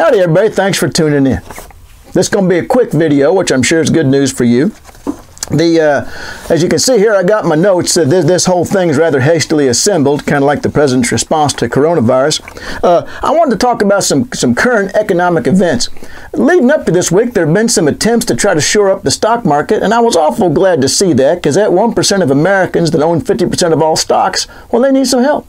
Howdy, everybody. Thanks for tuning in. This is going to be a quick video, which I'm sure is good news for you. The uh, as you can see here, I got my notes. Uh, this, this whole thing is rather hastily assembled, kind of like the president's response to coronavirus. Uh, I wanted to talk about some some current economic events. Leading up to this week, there have been some attempts to try to shore up the stock market, and I was awful glad to see that because that one percent of Americans that own fifty percent of all stocks, well, they need some help.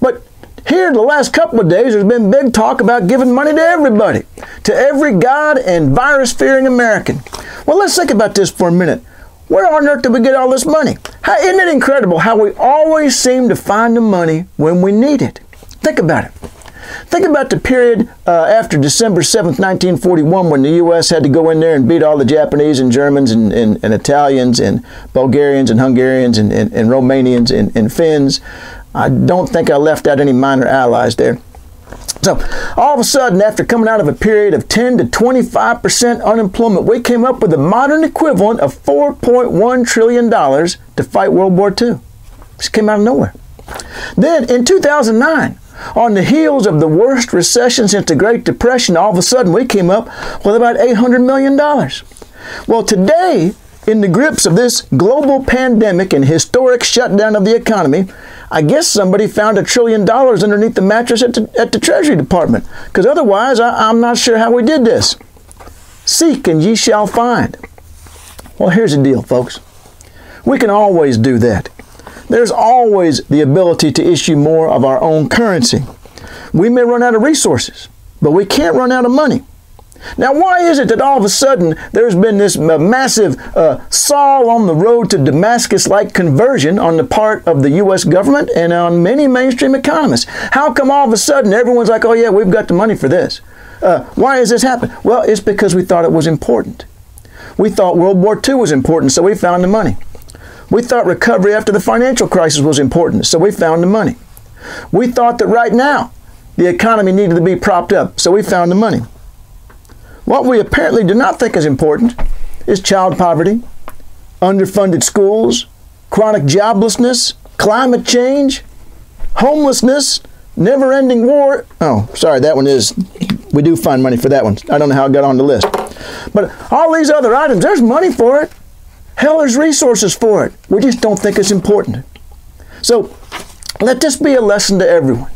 But here, in the last couple of days, there's been big talk about giving money to everybody, to every God and virus fearing American. Well, let's think about this for a minute. Where on earth did we get all this money? How, isn't it incredible how we always seem to find the money when we need it? Think about it. Think about the period uh, after December 7th, 1941, when the U.S. had to go in there and beat all the Japanese and Germans and, and, and Italians and Bulgarians and Hungarians and, and, and Romanians and, and Finns. I don't think I left out any minor allies there. So, all of a sudden, after coming out of a period of 10 to 25% unemployment, we came up with the modern equivalent of $4.1 trillion to fight World War II. Just came out of nowhere. Then, in 2009, on the heels of the worst recession since the Great Depression, all of a sudden we came up with about $800 million. Well, today, in the grips of this global pandemic and historic shutdown of the economy, I guess somebody found a trillion dollars underneath the mattress at the, at the Treasury Department. Because otherwise, I, I'm not sure how we did this. Seek and ye shall find. Well, here's the deal, folks. We can always do that. There's always the ability to issue more of our own currency. We may run out of resources, but we can't run out of money. Now, why is it that all of a sudden there's been this massive uh, Saul on the road to Damascus like conversion on the part of the U.S. government and on many mainstream economists? How come all of a sudden everyone's like, oh, yeah, we've got the money for this? Uh, why has this happened? Well, it's because we thought it was important. We thought World War II was important, so we found the money. We thought recovery after the financial crisis was important, so we found the money. We thought that right now the economy needed to be propped up, so we found the money. What we apparently do not think is important is child poverty, underfunded schools, chronic joblessness, climate change, homelessness, never ending war. Oh, sorry, that one is, we do find money for that one. I don't know how it got on the list. But all these other items, there's money for it. Hell, there's resources for it. We just don't think it's important. So let this be a lesson to everyone.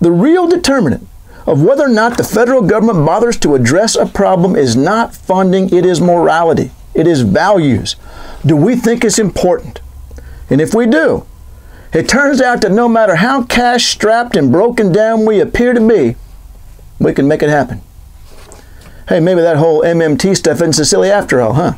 The real determinant of whether or not the federal government bothers to address a problem is not funding, it is morality, it is values. Do we think it's important? And if we do, it turns out that no matter how cash strapped and broken down we appear to be, we can make it happen. Hey, maybe that whole MMT stuff isn't so silly after all, huh?